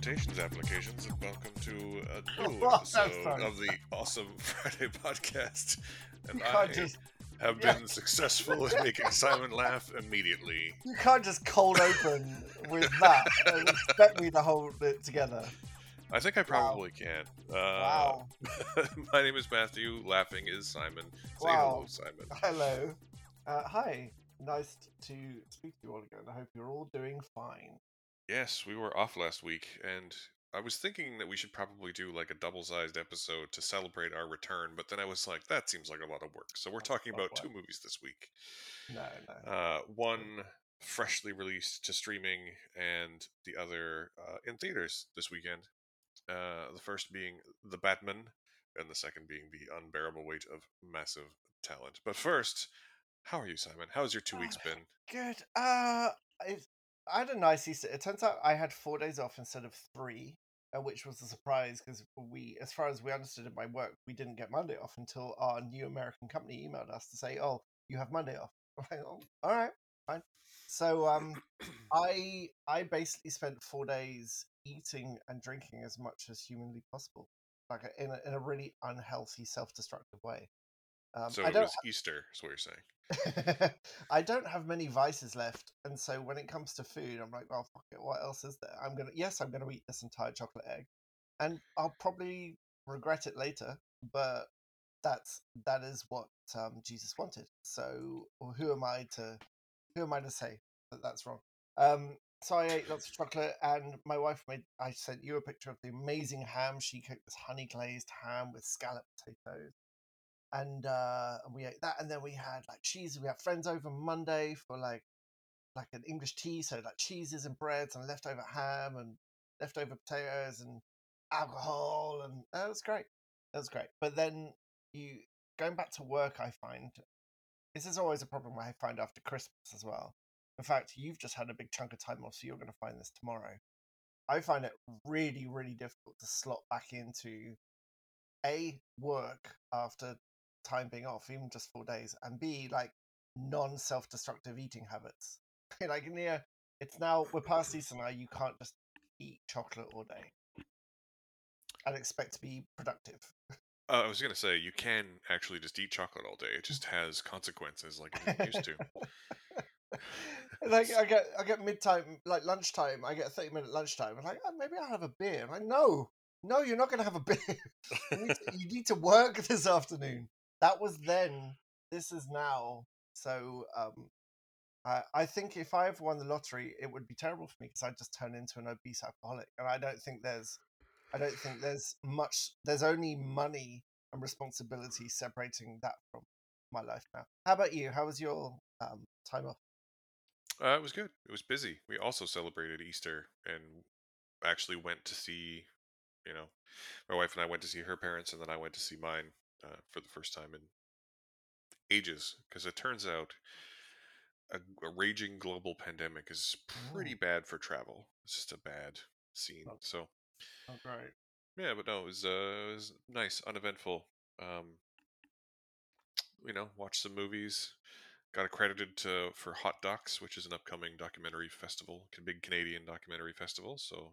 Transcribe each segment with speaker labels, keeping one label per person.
Speaker 1: Salutations, applications, and welcome to a new episode of the Awesome Friday podcast. And
Speaker 2: You
Speaker 1: I
Speaker 2: just
Speaker 1: have
Speaker 2: yeah.
Speaker 1: been successful in making Simon laugh immediately.
Speaker 2: you can't just cold open with that and expect me to hold it together.
Speaker 1: I think I probably can. Uh,
Speaker 2: Wow.
Speaker 1: my name is Matthew. Laughing is Simon. Say
Speaker 2: Wow.
Speaker 1: hello, Simon.
Speaker 2: Hello. Uh, hi. Nice to speak to you all again. I hope you're all doing fine.
Speaker 1: Yes, we were off last week, and I was thinking that we should probably do like a double-sized episode to celebrate our return, but then I was like, that seems like a lot of work. So we're talking
Speaker 2: a lot of
Speaker 1: about two movies this week.
Speaker 2: No, no.
Speaker 1: Uh, one freshly released to streaming, and the other uh, in theaters this weekend. Uh, the first being The Batman, and the second being The Unbearable Weight of Massive Talent. But first, how are you, Simon? How's your two weeks
Speaker 2: Ah,
Speaker 1: been?
Speaker 2: Good. Uh, it, I had a nice Easter. It turns out I had four days off instead of three, uh, which was a surprise because we, as far as we understood in my work, we didn't get Monday off until our new American company emailed us to say, "Oh, you have Monday off." I'm like, oh, all right, fine. So, um, I I basically spent four days eating and drinking as much as humanly possible, like in a, in a really unhealthy, self-destructive way. Um,
Speaker 1: so
Speaker 2: I
Speaker 1: it was Easter, is what you're saying.
Speaker 2: I don't have many vices left, and so when it comes to food, I'm like, well, fuck it. What else is there? I'm gonna, yes, I'm gonna eat this entire chocolate egg, and I'll probably regret it later. But that's that is what um, Jesus wanted. So who am I to, who am I to say that that's wrong? Um, so I ate lots of chocolate, and my wife made. I sent you a picture of the amazing ham she cooked. This honey glazed ham with scallop potatoes and uh and we ate that and then we had like cheese we had friends over monday for like like an english tea so like cheeses and breads and leftover ham and leftover potatoes and alcohol and that was great that was great. But then you going back to work i find this is always a problem i find after christmas as well. In fact you've just had a big chunk of time off so you're going to find this tomorrow. I find it really really difficult to slot back into a work after time being off, even just four days, and b like non self destructive eating habits. like near, it's now we're past Easter now. You can't just eat chocolate all day and expect to be productive.
Speaker 1: Uh, I was gonna say you can actually just eat chocolate all day. It just has consequences, like it used to.
Speaker 2: like I get, I get mid time, like lunchtime. I get a thirty minute lunchtime. I'm like, oh, maybe I'll have a beer. I'm like, no, no, you're not going to have a beer. you, need to, you need to work this afternoon. That was then. This is now. So, um, I, think if I ever won the lottery, it would be terrible for me because I'd just turn into an obese alcoholic, and I don't think there's, I don't think there's much. There's only money and responsibility separating that from my life now. How about you? How was your um, time off?
Speaker 1: Uh, it was good. It was busy. We also celebrated Easter and actually went to see, you know, my wife and I went to see her parents, and then I went to see mine uh, for the first time in ages. Because it turns out a, a raging global pandemic is pretty bad for travel. It's just a bad scene.
Speaker 2: Oh.
Speaker 1: So
Speaker 2: Oh, great.
Speaker 1: yeah, but no, it was uh, it was nice, uneventful. Um, you know, watched some movies. Got accredited to for Hot Docs, which is an upcoming documentary festival, a big Canadian documentary festival. So,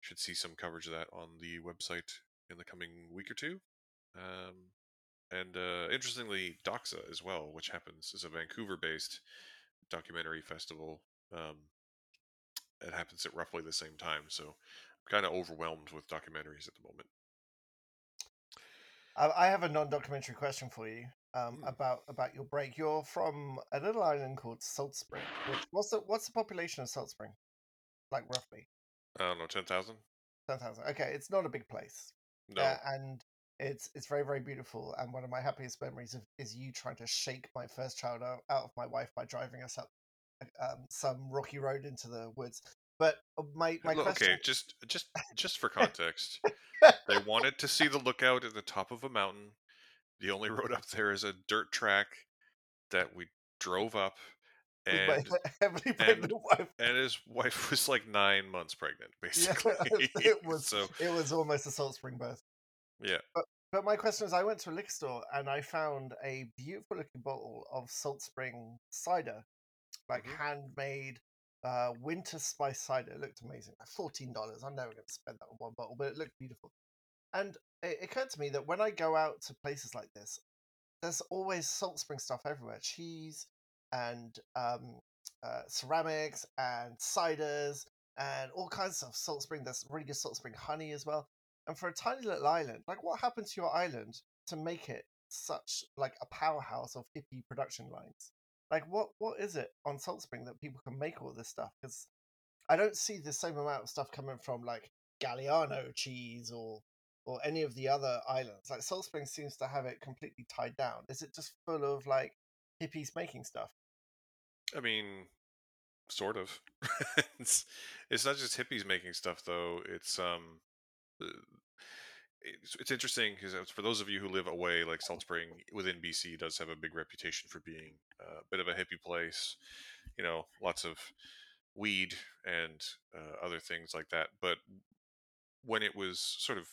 Speaker 1: should see some coverage of that on the website in the coming week or two. Um, and uh, interestingly, Doxa as well, which happens is a Vancouver-based documentary festival. Um, it happens at roughly the same time, so I'm kind of overwhelmed with documentaries at the moment.
Speaker 2: I, I have a non-documentary question for you um,
Speaker 1: Hmm.
Speaker 2: about about your break. You're from a little island called Salt Spring. Which, what's the what's the population of Salt Spring? Like roughly
Speaker 1: I don't know, ten thousand?
Speaker 2: ten thousand. Okay, it's not a big place,
Speaker 1: No.
Speaker 2: uh, and it's it's very very beautiful. And one of my happiest memories of, is you trying to shake my first child out, out of my wife by driving us up um, some rocky road into the woods. But uh, my my
Speaker 1: Look,
Speaker 2: question.
Speaker 1: okay, just just just for context, they wanted to see the lookout at the top of a mountain. The only road up there is a dirt track that we drove up, and
Speaker 2: wife.
Speaker 1: and his wife was like nine months pregnant,
Speaker 2: Yeah,
Speaker 1: basically.
Speaker 2: it was
Speaker 1: so
Speaker 2: it was almost a Salt Spring birth.
Speaker 1: Yeah.
Speaker 2: But my question is, I went to a liquor store and I found a beautiful looking bottle of Salt Spring cider, like
Speaker 1: Mhm.
Speaker 2: handmade uh, winter spice cider. It looked amazing. Fourteen dollars. I'm never going to spend that on one bottle, but it looked beautiful. And it occurred to me that when I go out to places like this, there's always salt spring stuff everywhere cheese and um, uh, ceramics and ciders and all kinds of salt spring there's really good salt spring honey as well and for a tiny little island like what happened to your island to make it such like a powerhouse of hippie production lines like what what is it on salt spring that people can make all this stuff because i don't see the same amount of stuff coming from like Galiano cheese or or any of the other islands. Like Salt Spring seems to have it completely tied down. Is it just full of like hippies making stuff?
Speaker 1: I mean, sort of. it's it's not just hippies making stuff though. It's um, it's, it's interesting because for those of you who live away, like Salt Spring within BC does have a big reputation for being a bit of a hippie place. You know, lots of weed and uh, other things like that. But when it was sort of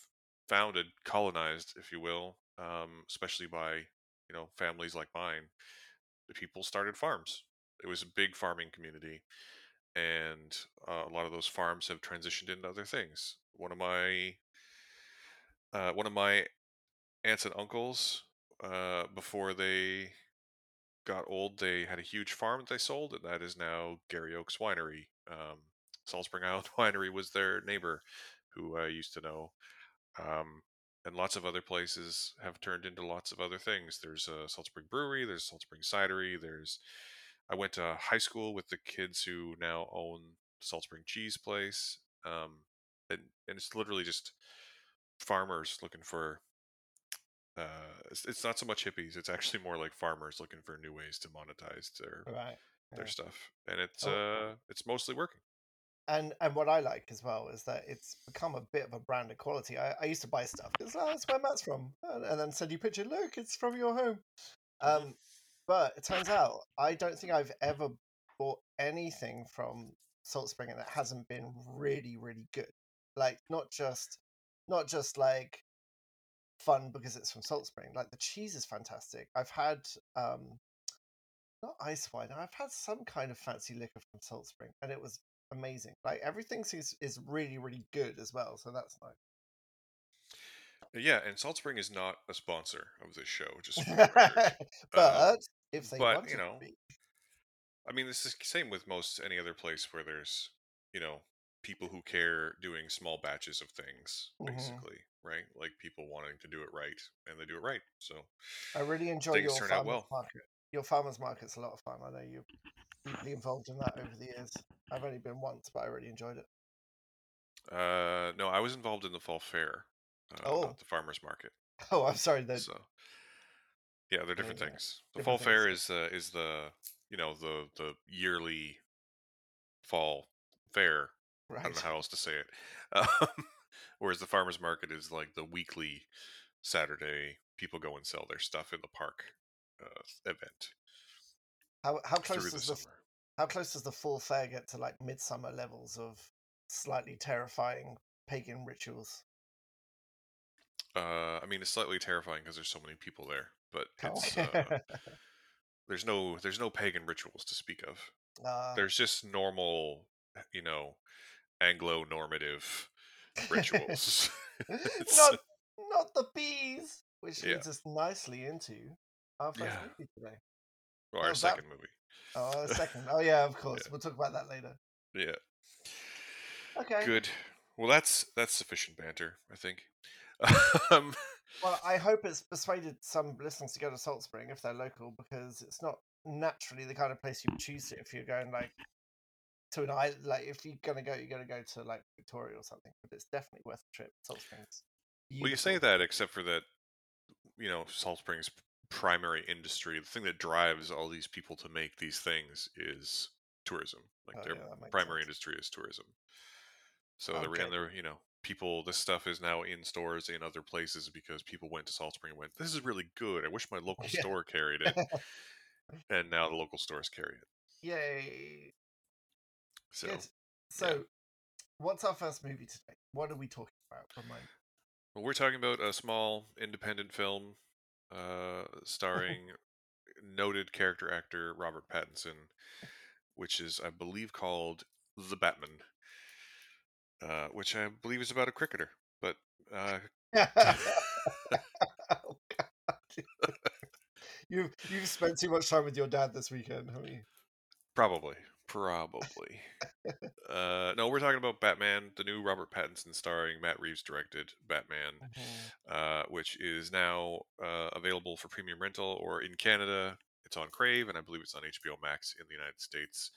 Speaker 1: founded, colonized, if you will, um, especially by you know families like mine, the people started farms. It was a big farming community, and uh, a lot of those farms have transitioned into other things. One of my uh, one of my aunts and uncles, uh, before they got old, they had a huge farm that they sold, and that is now Garry Oaks Winery. Um, Salt Spring Island Winery was their neighbor, who I used to know. Um, and lots of other places have turned into lots of other things. There's a Salt Spring Brewery, there's Salt Spring Cidery, there's I went to high school with the kids who now own Salt Spring Cheese Place. Um, and, and it's literally just farmers looking for uh, it's, it's, not so much hippies it's actually more like farmers looking for new ways to monetize their
Speaker 2: right.
Speaker 1: their stuff and it's oh. uh it's mostly working
Speaker 2: and and what I like as well is that it's become a bit of a brand of quality. I, I used to buy stuff because oh, that's where Matt's from, and, and, then send you a picture. Look, it's from your home. Mm-hmm. Um, but it turns out I don't think I've ever bought anything from Salt Spring that hasn't been really, really good. Like not just not just like fun because it's from Salt Spring. Like the cheese is fantastic. I've had um not ice wine. I've had some kind of fancy liquor from Salt Spring, and it was amazing. Like everything is is really really good as well. So that's nice.
Speaker 1: Yeah, and Salt Spring is not a sponsor of this show, just
Speaker 2: but um, if they
Speaker 1: but you know, I mean, this is the same with most any other place where there's you know people who care doing small batches of things, mm-hmm. basically, right? Like people wanting to do it right, and they do it right. So
Speaker 2: I really enjoy your farmers well. market. Your farmers market's a lot of fun. I know you're deeply involved in that over the years. I've only been once, but I really enjoyed it.
Speaker 1: Uh, no, I was involved in the fall fair, uh, oh. not the farmers market.
Speaker 2: Oh, I'm sorry. That
Speaker 1: so, yeah, they're different yeah, things. The different fall things. fair is uh, is the you know the the yearly fall fair. Right. I don't know how else to say it. Um, whereas the farmers market is like the weekly Saturday people go and sell their stuff in the park uh, event.
Speaker 2: How how close does the, the how close does the full fair get to like midsummer levels of slightly terrifying pagan rituals?
Speaker 1: Uh, I mean, it's slightly terrifying because there's so many people there, but oh. it's uh, there's no there's no pagan rituals to speak of. Uh, there's just normal, you know, Anglo-normative rituals.
Speaker 2: not not the bees, which yeah. leads us nicely into our first yeah. movie today.
Speaker 1: Well, our oh, second that... movie.
Speaker 2: Oh, a second. Oh, yeah, of course. Yeah. We'll talk about that later.
Speaker 1: Yeah.
Speaker 2: Okay.
Speaker 1: Good. Well, that's that's sufficient banter, I think. um,
Speaker 2: well, I hope it's persuaded some listeners to go to Salt Spring if they're local, because it's not naturally the kind of place you would choose if you're going like to an island. Like if you're gonna go, you're gonna go to like Victoria or something. But it's definitely worth the trip. Salt Springs.
Speaker 1: Beautiful. Well, you say that, except for that, you know, Salt Springs primary industry, the thing that drives all these people to make these things is tourism. Like oh, their yeah, primary sense. industry is tourism. So okay. they're in there, you know, people this stuff is now in stores in other places because people went to Salt Spring and went, This is really good. I wish my local yeah. store carried it. and now the local stores carry it.
Speaker 2: Yay.
Speaker 1: So
Speaker 2: good. So yeah. what's our first movie today? What are we talking about? Remind
Speaker 1: well, we're talking about a small independent film uh, starring noted character actor Robert Pattinson. which is, I believe, called The Batman, uh, which I believe is about a cricketer. But uh,
Speaker 2: Oh, God. you've you've spent too much time with your dad this weekend, haven't you?
Speaker 1: probably, probably. uh, no, we're talking about Batman, the new Robert Pattinson starring, Matt Reeves directed Batman,
Speaker 2: Mhm.
Speaker 1: uh, which is now uh, available for premium rental, or in Canada, it's on Crave, and I believe it's on HBO Max in the United States.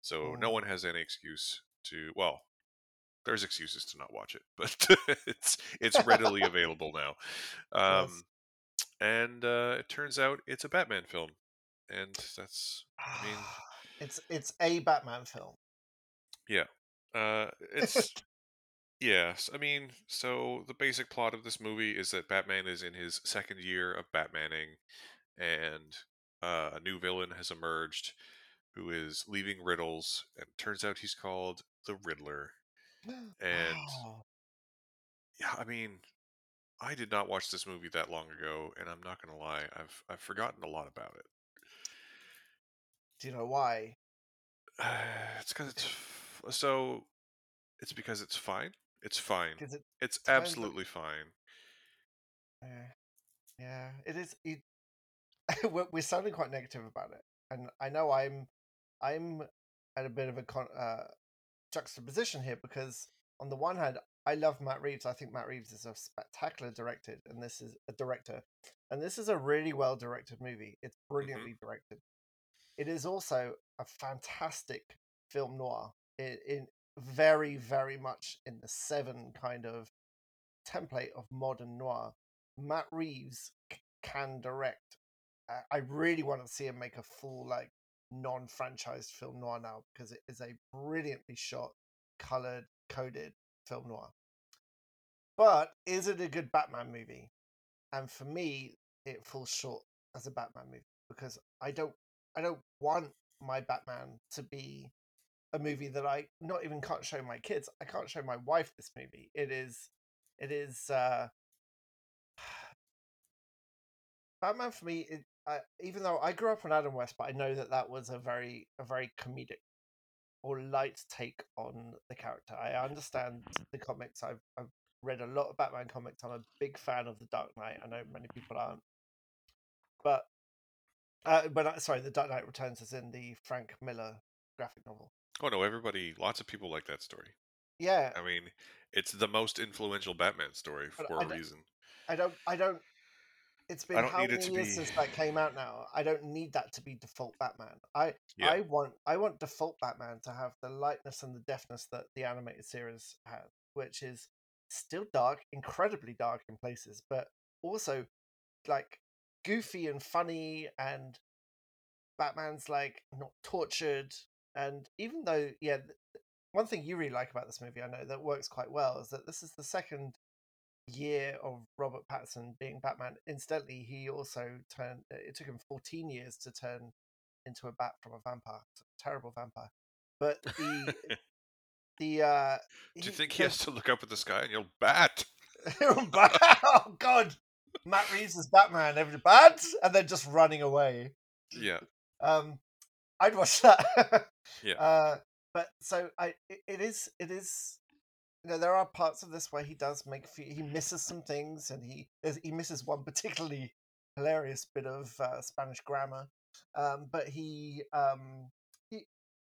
Speaker 1: So no
Speaker 2: Mm.
Speaker 1: one has any excuse to. Well, there's excuses to not watch it, but it's it's readily available now.
Speaker 2: Yes.
Speaker 1: Um, and uh, it turns out it's a Batman film, and that's I mean,
Speaker 2: it's it's a Batman film.
Speaker 1: yeah, uh, it's yes. I mean, so the basic plot of this movie is that Batman is in his second year of Batmaning, and uh, a new villain has emerged who is leaving riddles, and turns out he's called the Riddler. And
Speaker 2: Wow.
Speaker 1: yeah, I mean, I did not watch this movie that long ago, and I'm not gonna lie, I've I've forgotten a lot about it.
Speaker 2: Do you know why?
Speaker 1: it's because it's f- so. It's because it's fine. It's fine.
Speaker 2: It
Speaker 1: It's absolutely fine.
Speaker 2: Yeah, yeah, it is. It, we're, we're sounding quite negative about it, and I know I'm, I'm at a bit of a con, uh, juxtaposition here because on the one hand, I love Matt Reeves. I think Matt Reeves is a spectacular directed, and this is a director, and this is a really well directed movie. It's brilliantly directed. It is also a fantastic film noir. In very, very much in the seven kind of template of modern noir. Matt Reeves c- can direct. Uh, I really want to see him make a full like non-franchised film noir now because it is a brilliantly shot, colored, coded film noir. But is it a good Batman movie? And for me, it falls short as a Batman movie because I don't, I don't want my Batman to be a movie that I not even can't show my kids. I can't show my wife this movie. It is, it is. uh Batman for me, it, I, even though I grew up on Adam West, but I know that that was a very a very comedic or light take on the character. I understand the comics. I've I've read a lot of Batman comics. I'm a big fan of the Dark Knight. I know many people aren't, but uh, but I- sorry, the Dark Knight Returns is in the Frank Miller graphic novel.
Speaker 1: Oh no, everybody, lots of people like that story.
Speaker 2: Yeah,
Speaker 1: I mean, it's the most influential Batman story
Speaker 2: But
Speaker 1: for
Speaker 2: I
Speaker 1: a reason.
Speaker 2: I don't. I don't. It's been how many years
Speaker 1: be-
Speaker 2: since that came out now? I don't need that to be default Batman. I
Speaker 1: Yeah.
Speaker 2: I want I want default Batman to have the lightness and the deftness that the animated series had, which is still dark, incredibly dark in places, but also like goofy and funny and Batman's like not tortured and even though yeah one thing you really like about this movie I know that works quite well is that this is the second year of Robert Pattinson being Batman. Incidentally, he also turned. It took him 14 years to turn into a bat from a vampire, a terrible vampire. But the the uh,
Speaker 1: Do you think he has to look up at the sky and yell "Bat"?
Speaker 2: oh God, Matt Reeves as Batman. Every bat, and then just running away.
Speaker 1: Yeah,
Speaker 2: Um, I'd watch that.
Speaker 1: Yeah.
Speaker 2: Uh, but so I, it, it is, it is. You know, there are parts of this where he does make he misses some things, and he he misses one particularly hilarious bit of uh, Spanish grammar. Um, but he um he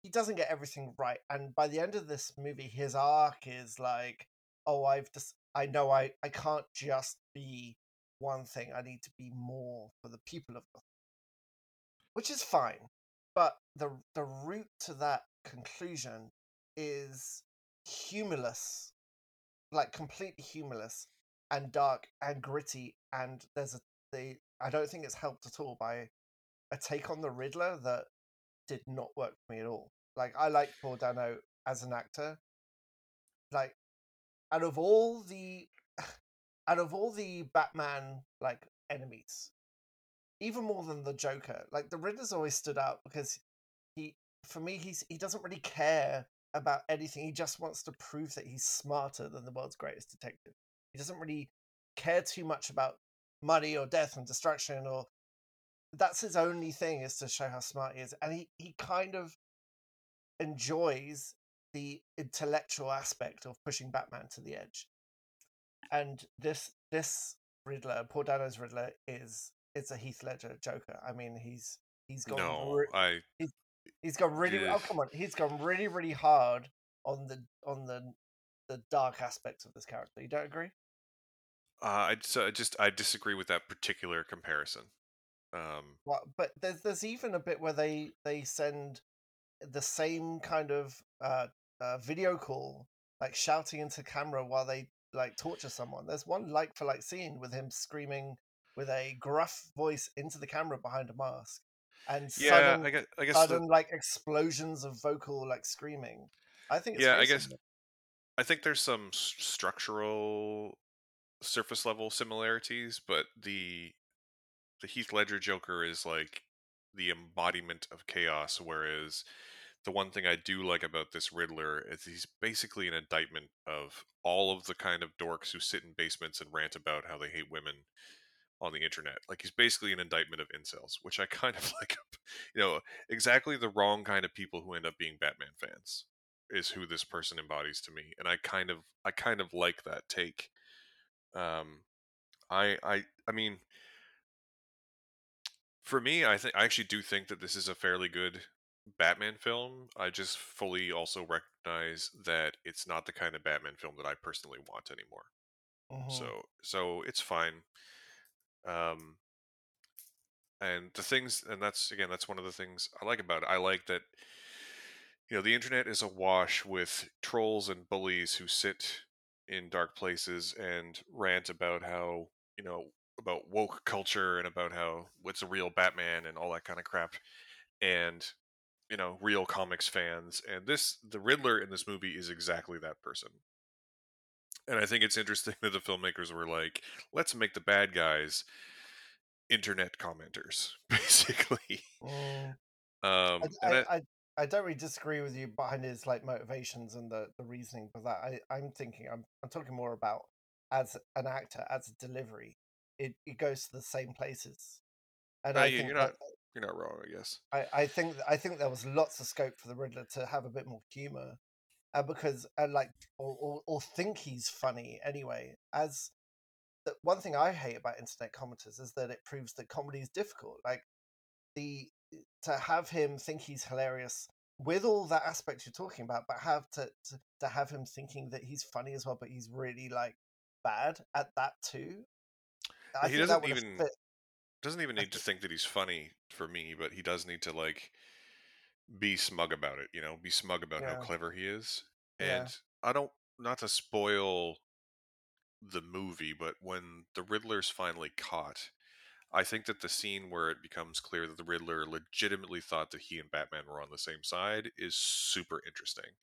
Speaker 2: he doesn't get everything right, and by the end of this movie, his arc is like, oh, I've just I know I I can't just be one thing. I need to be more for the people of Gotham which is fine. But the the route to that conclusion is humorless, like completely humorless and dark and gritty. And there's a they I don't think it's helped at all by a take on the Riddler that did not work for me at all. Like I like Paul Dano as an actor. Like out of all the out of all the Batman like enemies, even more than the Joker. Like the Riddler's always stood out because he, for me, he's he doesn't really care about anything. He just wants to prove that he's smarter than the world's greatest detective. He doesn't really care too much about money or death and destruction or that's his only thing is to show how smart he is. And he he kind of enjoys the intellectual aspect of pushing Batman to the edge. And this this Riddler, Paul Dano's Riddler, is it's a Heath Ledger Joker. I mean, he's he's gone
Speaker 1: No,
Speaker 2: re-
Speaker 1: I
Speaker 2: he's, he's gone really oh come on he's gone really really hard on the on the the dark aspects of this character. You don't agree?
Speaker 1: uh, I so I just I disagree with that particular comparison. Um,
Speaker 2: Well, but there's there's even a bit where they they send the same kind of uh, uh video call, like shouting into camera while they like torture someone. There's one like for like scene with him screaming with a gruff voice into the camera behind a mask, and
Speaker 1: yeah,
Speaker 2: sudden
Speaker 1: I guess I guess
Speaker 2: sudden
Speaker 1: the,
Speaker 2: like explosions of vocal like screaming. I think it's
Speaker 1: yeah, I guess
Speaker 2: similar.
Speaker 1: I think there's some s- structural surface level similarities, but the the Heath Ledger Joker is like the embodiment of chaos, whereas the one thing I do like about this Riddler is he's basically an indictment of all of the kind of dorks who sit in basements and rant about how they hate women on the internet. Like he's basically an indictment of incels, which I kind of like. You know, exactly the wrong kind of people who end up being Batman fans is who this person embodies to me, and I kind of I kind of like that take. Um, I I I mean, for me, I think I actually do think that this is a fairly good Batman film. I just fully also recognize that it's not the kind of Batman film that I personally want anymore.
Speaker 2: Mhm.
Speaker 1: So so it's fine. Um, and the things, and that's again, that's one of the things I like about it. I like that you know the internet is awash with trolls and bullies who sit in dark places and rant about how you know about woke culture and about how what's a real Batman and all that kind of crap. And you know real comics fans and this the riddler in this movie is exactly that person and i think it's interesting that the filmmakers were like let's make the bad guys internet commenters basically
Speaker 2: Mm.
Speaker 1: um
Speaker 2: I, I,
Speaker 1: I,
Speaker 2: I, don't really disagree with you behind his like motivations and the, the reasoning for that. I, I'm thinking I'm I'm talking more about as an actor, as a delivery. It it goes to the same places. And
Speaker 1: uh,
Speaker 2: I
Speaker 1: yeah,
Speaker 2: think
Speaker 1: you're
Speaker 2: that
Speaker 1: not you're not wrong i guess
Speaker 2: I, I think I think there was lots of scope for the Riddler to have a bit more humor. Uh, because uh, like or, or, or think he's funny anyway. As the one thing I hate about internet commenters is that it proves that comedy is difficult. Like the to have him think he's hilarious with all that aspect you're talking about, but have to, to to have him thinking that he's funny as well, but he's really like bad at that too. I
Speaker 1: he
Speaker 2: think that
Speaker 1: doesn't
Speaker 2: would have
Speaker 1: even
Speaker 2: fit.
Speaker 1: Doesn't even need to think that he's funny for me but he does need to like be smug about it you know be smug about how clever he is
Speaker 2: yeah.
Speaker 1: and i don't not to spoil the movie, but when the Riddler's finally caught, I think that the scene where it becomes clear that the Riddler legitimately thought that he and Batman were on the same side is super interesting.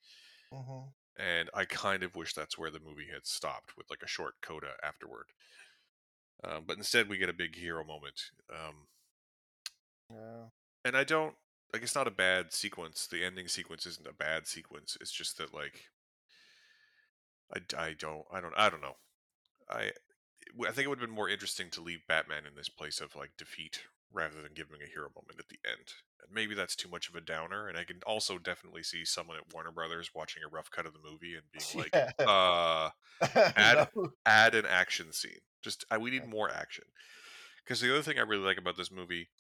Speaker 2: hmm
Speaker 1: And I kind of wish that's where the movie had stopped with like a short coda afterward. Um, but instead, we get a big hero moment. Um,
Speaker 2: Yeah.
Speaker 1: and I don't, like, it's not a bad sequence. The ending sequence isn't a bad sequence. It's just that, like, I, I don't, I don't, I don't know. I I think it would have been more interesting to leave Batman in this place of like defeat rather than giving a hero moment at the end. And maybe that's too much of a downer. And I can also definitely see someone at Warner Brothers watching a rough cut of the movie and being like,
Speaker 2: Yeah.
Speaker 1: uh, add
Speaker 2: no.
Speaker 1: add an action scene. Just I, we need more action. Because the other thing I really like about this movie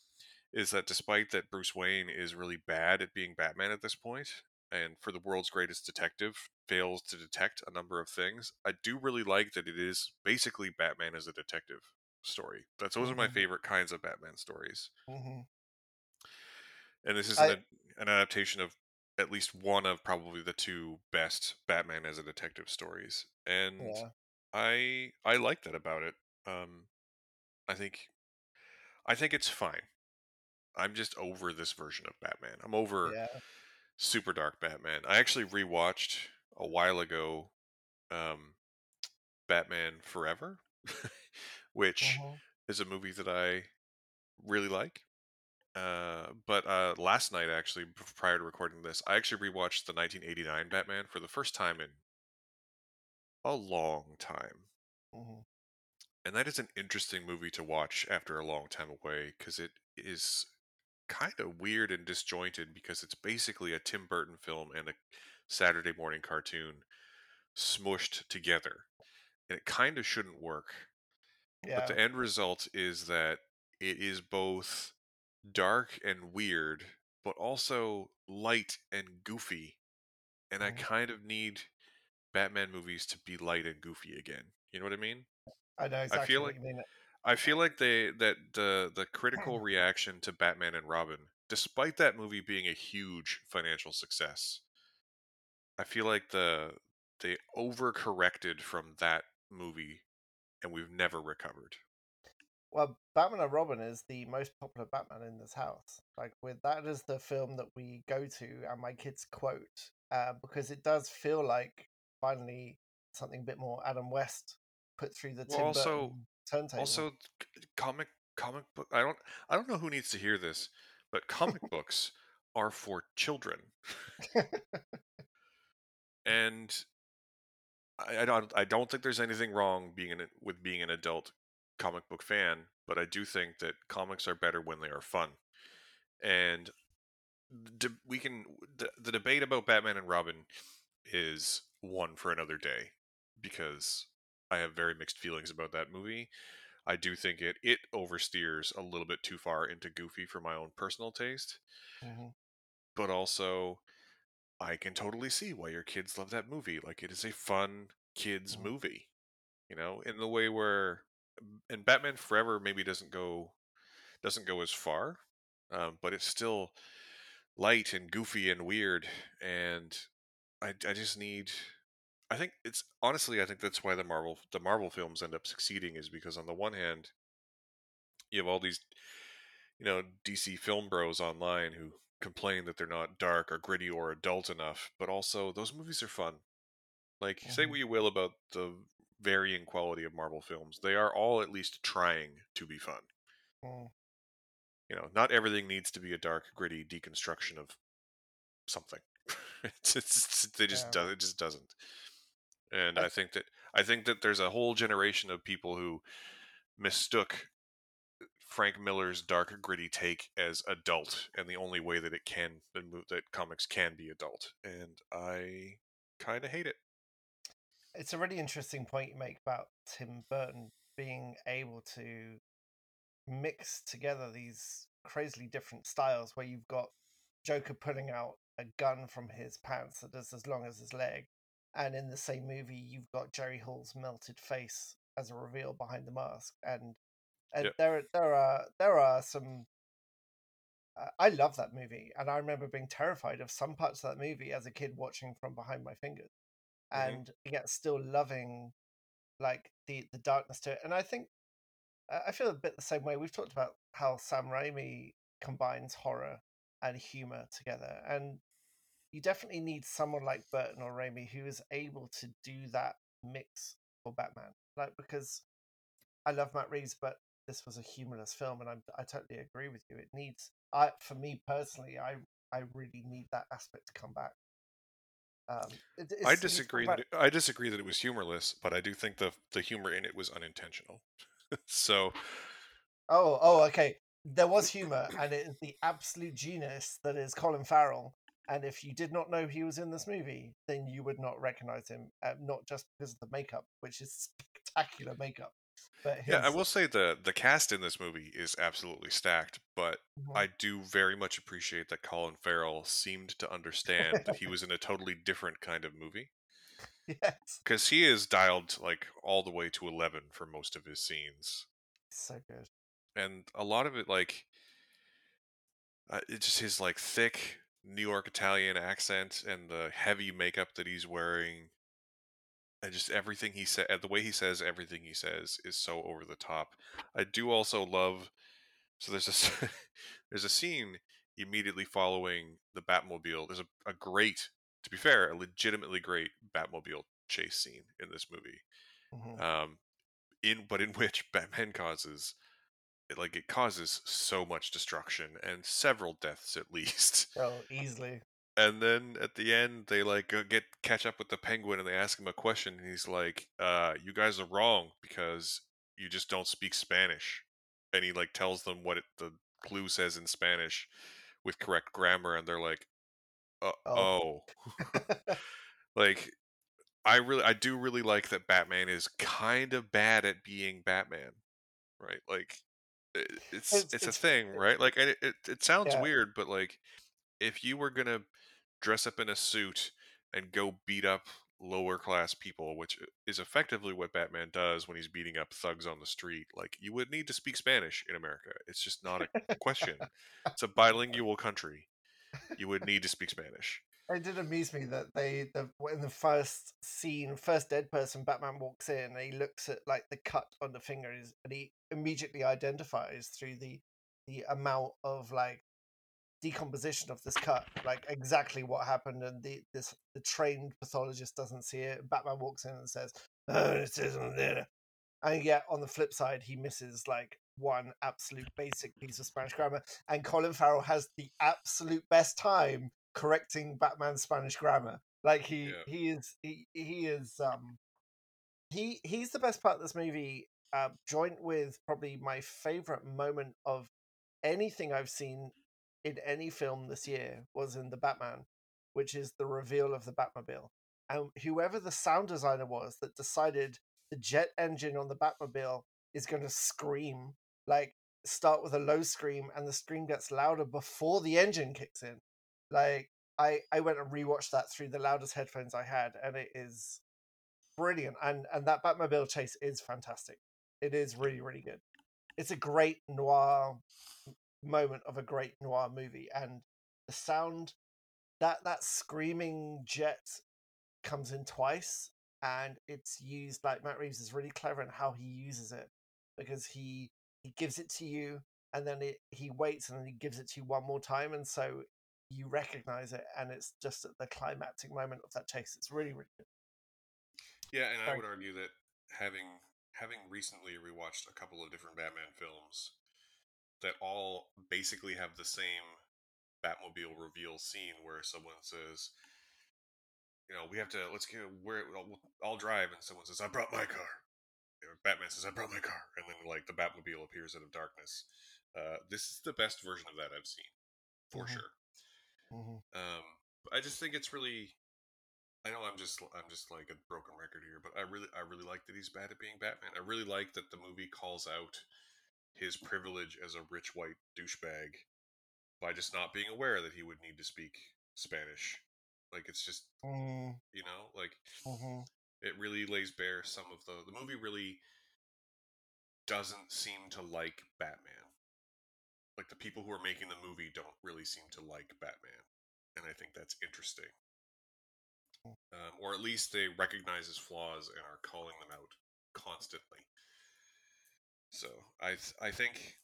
Speaker 1: is that despite that Bruce Wayne is really bad at being Batman at this point, and for the world's greatest detective fails to detect a number of things, I do really like that it is basically Batman as a detective story. That's those are my
Speaker 2: Mhm.
Speaker 1: favorite kinds of Batman stories.
Speaker 2: hmm
Speaker 1: And this is
Speaker 2: I
Speaker 1: an, an adaptation of at least one of probably the two best Batman as a detective stories. And
Speaker 2: yeah
Speaker 1: I I like that about it. Um I think I think it's fine. I'm just over this version of Batman. I'm over
Speaker 2: yeah
Speaker 1: super dark Batman. I actually rewatched a while ago um, Batman Forever, which
Speaker 2: hmm
Speaker 1: is a movie that I really like. Uh, but uh, last night, actually, prior to recording this, I actually rewatched the 1989 Batman for the first time in a long time.
Speaker 2: hmm
Speaker 1: And that is an interesting movie to watch after a long time away because it is kind of weird and disjointed because it's basically a Tim Burton film and a Saturday morning cartoon smushed together. And it kind of shouldn't work. But
Speaker 2: Yeah.
Speaker 1: the end result is that it is both dark and weird, but also light and goofy. And I
Speaker 2: Mhm.
Speaker 1: kind of need Batman movies to be light and goofy again. You know what I mean?
Speaker 2: I know
Speaker 1: I
Speaker 2: exactly
Speaker 1: feel
Speaker 2: what
Speaker 1: like
Speaker 2: you mean.
Speaker 1: I feel like they that the the critical reaction to Batman and Robin, despite that movie being a huge financial success, I feel like the they overcorrected from that movie and we've never recovered.
Speaker 2: Well, Batman and Robin is the most popular Batman in this house. Like, with that is the film that we go to and my kids quote uh, because it does feel like finally something a bit more Adam West put through the
Speaker 1: Well,
Speaker 2: Tim
Speaker 1: also
Speaker 2: Burton turntable.
Speaker 1: also comic comic book I don't I don't know who needs to hear this, but comic books are for children. and I, I don't I don't think there's anything wrong being an, with being an adult comic book fan, but I do think that comics are better when they are fun. And de- we can the, the debate about Batman and Robin is one for another day because I have very mixed feelings about that movie. I do think it it oversteers a little bit too far into goofy for my own personal taste,
Speaker 2: Mhm.
Speaker 1: but also I can totally see why your kids love that movie. Like it is a fun kids
Speaker 2: Mhm.
Speaker 1: movie, you know, in the way where and Batman Forever maybe doesn't go doesn't go as far, um, but it's still light and goofy and weird. And I I just need. I think it's honestly I think that's why the Marvel the Marvel films end up succeeding is because on the one hand you have all these you know DC film bros online who complain that they're not dark or gritty or adult enough, but also those movies are fun. Like say
Speaker 2: Mhm.
Speaker 1: what you will about the varying quality of Marvel films, they are all at least trying to be fun.
Speaker 2: Mm.
Speaker 1: You know, not everything needs to be a dark, gritty deconstruction of something. it's, it's, it just
Speaker 2: Yeah.
Speaker 1: does it just doesn't. And
Speaker 2: I-
Speaker 1: think that I think that there's a whole generation of people who mistook Frank Miller's dark, gritty take as adult, and the only way that it can that comics can be adult, and I kind of hate it.
Speaker 2: It's a really interesting point you make about Tim Burton being able to mix together these crazily different styles where you've got Joker pulling out a gun from his pants that is as long as his leg, and in the same movie you've got Jerry Hall's melted face as a reveal behind the mask, and and
Speaker 1: Yep.
Speaker 2: there there are there are some. Uh, I love that movie, and I remember being terrified of some parts of that movie as a kid watching from behind my fingers,
Speaker 1: Mhm.
Speaker 2: and yet still loving like the the darkness to it. And I think I feel a bit the same way. We've talked about how Sam Raimi combines horror and humor together, and you definitely need someone like Burton or Raimi who is able to do that mix for Batman. Like because I love Matt Reeves, but this was a humorless film, and I'm, I totally agree with you. It needs, I for me personally, I I really need that aspect to come back. Um, it, it's,
Speaker 1: I disagree that I disagree that it was humorless, but I do think the the humor in it was unintentional. so
Speaker 2: Oh, oh, okay. There was humor, and it is the absolute genius that is Colin Farrell. And if you did not know he was in this movie, then you would not recognize him, uh, not just because of the makeup, which is spectacular makeup, but his,
Speaker 1: yeah, I will say the the cast in this movie is absolutely stacked, but
Speaker 2: Mhm.
Speaker 1: I do very much appreciate that Colin Farrell seemed to understand that he was in a totally different kind of movie
Speaker 2: yes,
Speaker 1: because he is dialed like all the way to eleven for most of his scenes.
Speaker 2: so good.
Speaker 1: and a lot of it like uh, it's just his like thick New York Italian accent and the heavy makeup that he's wearing and just everything he said the way he says everything he says is so over the top. I do also love so there's a there's a scene immediately following the Batmobile. There's a, a great to be fair, a legitimately great Batmobile chase scene in this movie
Speaker 2: Mhm.
Speaker 1: um, in but in which Batman causes it, like it causes so much destruction and several deaths at least.
Speaker 2: Oh, easily.
Speaker 1: And then at the end, they like get catch up with the Penguin and they ask him a question, and he's like, uh, "You guys are wrong because you just don't speak Spanish." And he like tells them what it, the clue says in Spanish with correct grammar, and they're like, uh,
Speaker 2: Oh.
Speaker 1: "Oh." Like, I really I do really like that Batman is kind of bad at being Batman, right? Like, it's
Speaker 2: It's
Speaker 1: it's a thing, right? Like, it it it sounds
Speaker 2: Yeah.
Speaker 1: weird, but, like, if you were gonna dress up in a suit and go beat up lower class people, which is effectively what Batman does when he's beating up thugs on the street, like, you would need to speak Spanish in America. It's just not a question. It's a bilingual country. You would need to speak Spanish.
Speaker 2: It did amuse me that they the in the first scene, first dead person, Batman walks in and he looks at like the cut on the fingers and he immediately identifies through the the amount of like decomposition of this cut, like exactly what happened, and the this the trained pathologist doesn't see it. Batman walks in and says, "Oh, isn't there," and yet on the flip side, he misses like one absolute basic piece of Spanish grammar, and Colin Farrell has the absolute best time correcting Batman's Spanish grammar. Like he
Speaker 1: Yeah.
Speaker 2: he is he he is um he he's the best part of this movie, uh, joint with probably my favorite moment of anything I've seen in any film this year was in the Batman, which is the reveal of the Batmobile. And whoever the sound designer was that decided the jet engine on the Batmobile is going to scream, like start with a low scream, and the scream gets louder before the engine kicks in. Like I I went and rewatched that through the loudest headphones I had, and it is brilliant. And and that Batmobile chase is fantastic. It is really really good. It's a great noir moment of a great noir movie, and the sound that that screaming jet comes in twice, and it's used like Matt Reeves is really clever in how he uses it because he he gives it to you and then it, he waits and then he gives it to you one more time, and so you recognize it, and it's just at the climactic moment of that chase. It's really really good.
Speaker 1: Yeah, and I would argue that having having recently rewatched a couple of different Batman films that all basically have the same Batmobile reveal scene where someone says, you know, we have to let's get where I'll, I'll drive, and someone says, I brought my car. You know, Batman says, I brought my car, and then like the Batmobile appears out of darkness. Uh, this is the best version of that I've seen, for
Speaker 2: Mhm.
Speaker 1: sure.
Speaker 2: Mhm.
Speaker 1: Um, I just think it's really. I know I'm just I'm just like a broken record here, but I really I really like that he's bad at being Batman. I really like that the movie calls out his privilege as a rich white douchebag by just not being aware that he would need to speak Spanish. Like it's just
Speaker 2: Mm,
Speaker 1: you know like
Speaker 2: mhm.
Speaker 1: it really lays bare some of the the movie really doesn't seem to like Batman. Like the people who are making the movie don't really seem to like Batman, and I think that's interesting. Um, or at least they recognize his flaws and are calling them out constantly. So I th- I think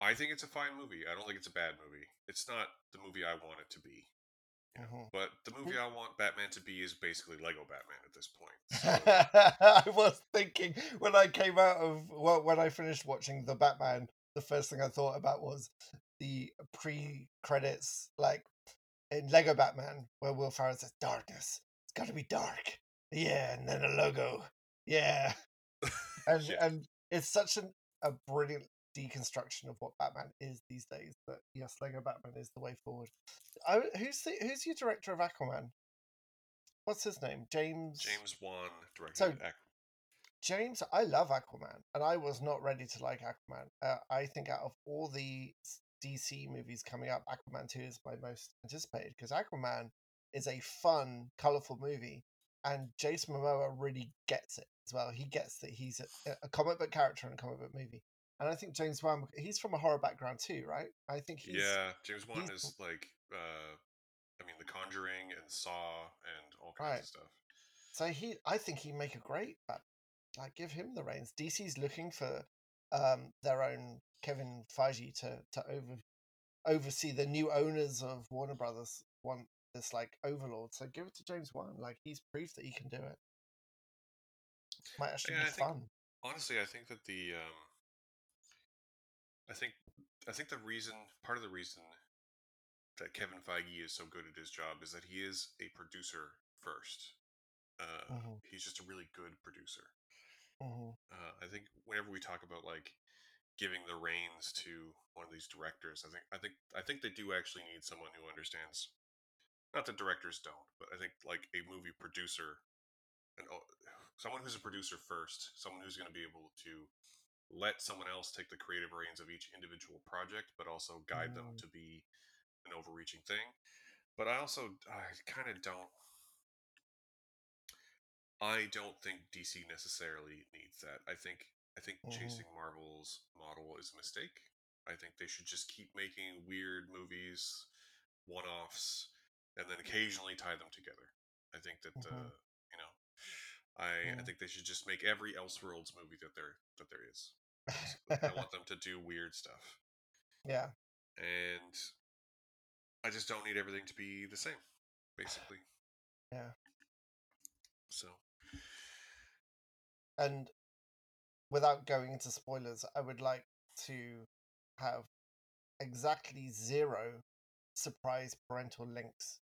Speaker 1: I think it's a fine movie. I don't think it's a bad movie. It's not the movie I want it to be. You know,
Speaker 2: Mhm.
Speaker 1: but the movie I want Batman to be is basically Lego Batman at this point. So
Speaker 2: I was thinking when I came out of well, when I finished watching the Batman, the first thing I thought about was the pre-credits, like in Lego Batman, where Will Ferrell says, "Darkness, it's got to be dark." Yeah, and then a logo. Yeah, and
Speaker 1: Yeah.
Speaker 2: and it's such an, a brilliant deconstruction of what Batman is these days. That yes, Lego Batman is the way forward. I, who's the who's your director of Aquaman? What's his name? James.
Speaker 1: James Wan directed
Speaker 2: So-
Speaker 1: Aqu-
Speaker 2: James, I love Aquaman, and I was not ready to like Aquaman. Uh, I think out of all the DC movies coming up, Aquaman 2 is my most anticipated because Aquaman is a fun, colorful movie, and Jason Momoa really gets it as well. He gets that he's a, a comic book character in a comic book movie, and I think James Wan, he's from a horror background too, right? I think he's
Speaker 1: yeah, James Wan is like uh I mean The Conjuring and Saw and all kinds
Speaker 2: Right.
Speaker 1: of stuff.
Speaker 2: So he, I think he'd make a great Bat. Like, give him the reins. DC's looking for um, their own Kevin Feige to to over oversee the new owners of Warner Brothers. Want this like overlord, so give it to James Wan. Like he's proved that he can do it. Might actually
Speaker 1: Yeah,
Speaker 2: be
Speaker 1: think-
Speaker 2: fun.
Speaker 1: honestly, I think that the um, I think I think the reason part of the reason that Kevin Feige is so good at his job is that he is a producer first. Uh,
Speaker 2: Mhm.
Speaker 1: He's just a really good producer.
Speaker 2: Hmm
Speaker 1: Uh, I think whenever we talk about like giving the reins to one of these directors. I think I think I think they do actually need someone who understands. Not that directors don't, but I think like a movie producer, and someone who's a producer first, someone who's going to be able to let someone else take the creative reins of each individual project, but also guide mm. them to be an overreaching thing. But I also I kind of don't. I don't think DC necessarily needs that. I think I think mm-hmm. chasing Marvel's model is a mistake. I think they should just keep making weird movies, one-offs, and then occasionally tie them together. I think that mm-hmm. uh, you know, I. I think they should just make every Elseworlds movie that there that there is. I want them to do weird stuff.
Speaker 2: Yeah.
Speaker 1: And I just don't need everything to be the same, basically.
Speaker 2: Yeah.
Speaker 1: So.
Speaker 2: And without going into spoilers, I would like to have exactly zero surprise parental links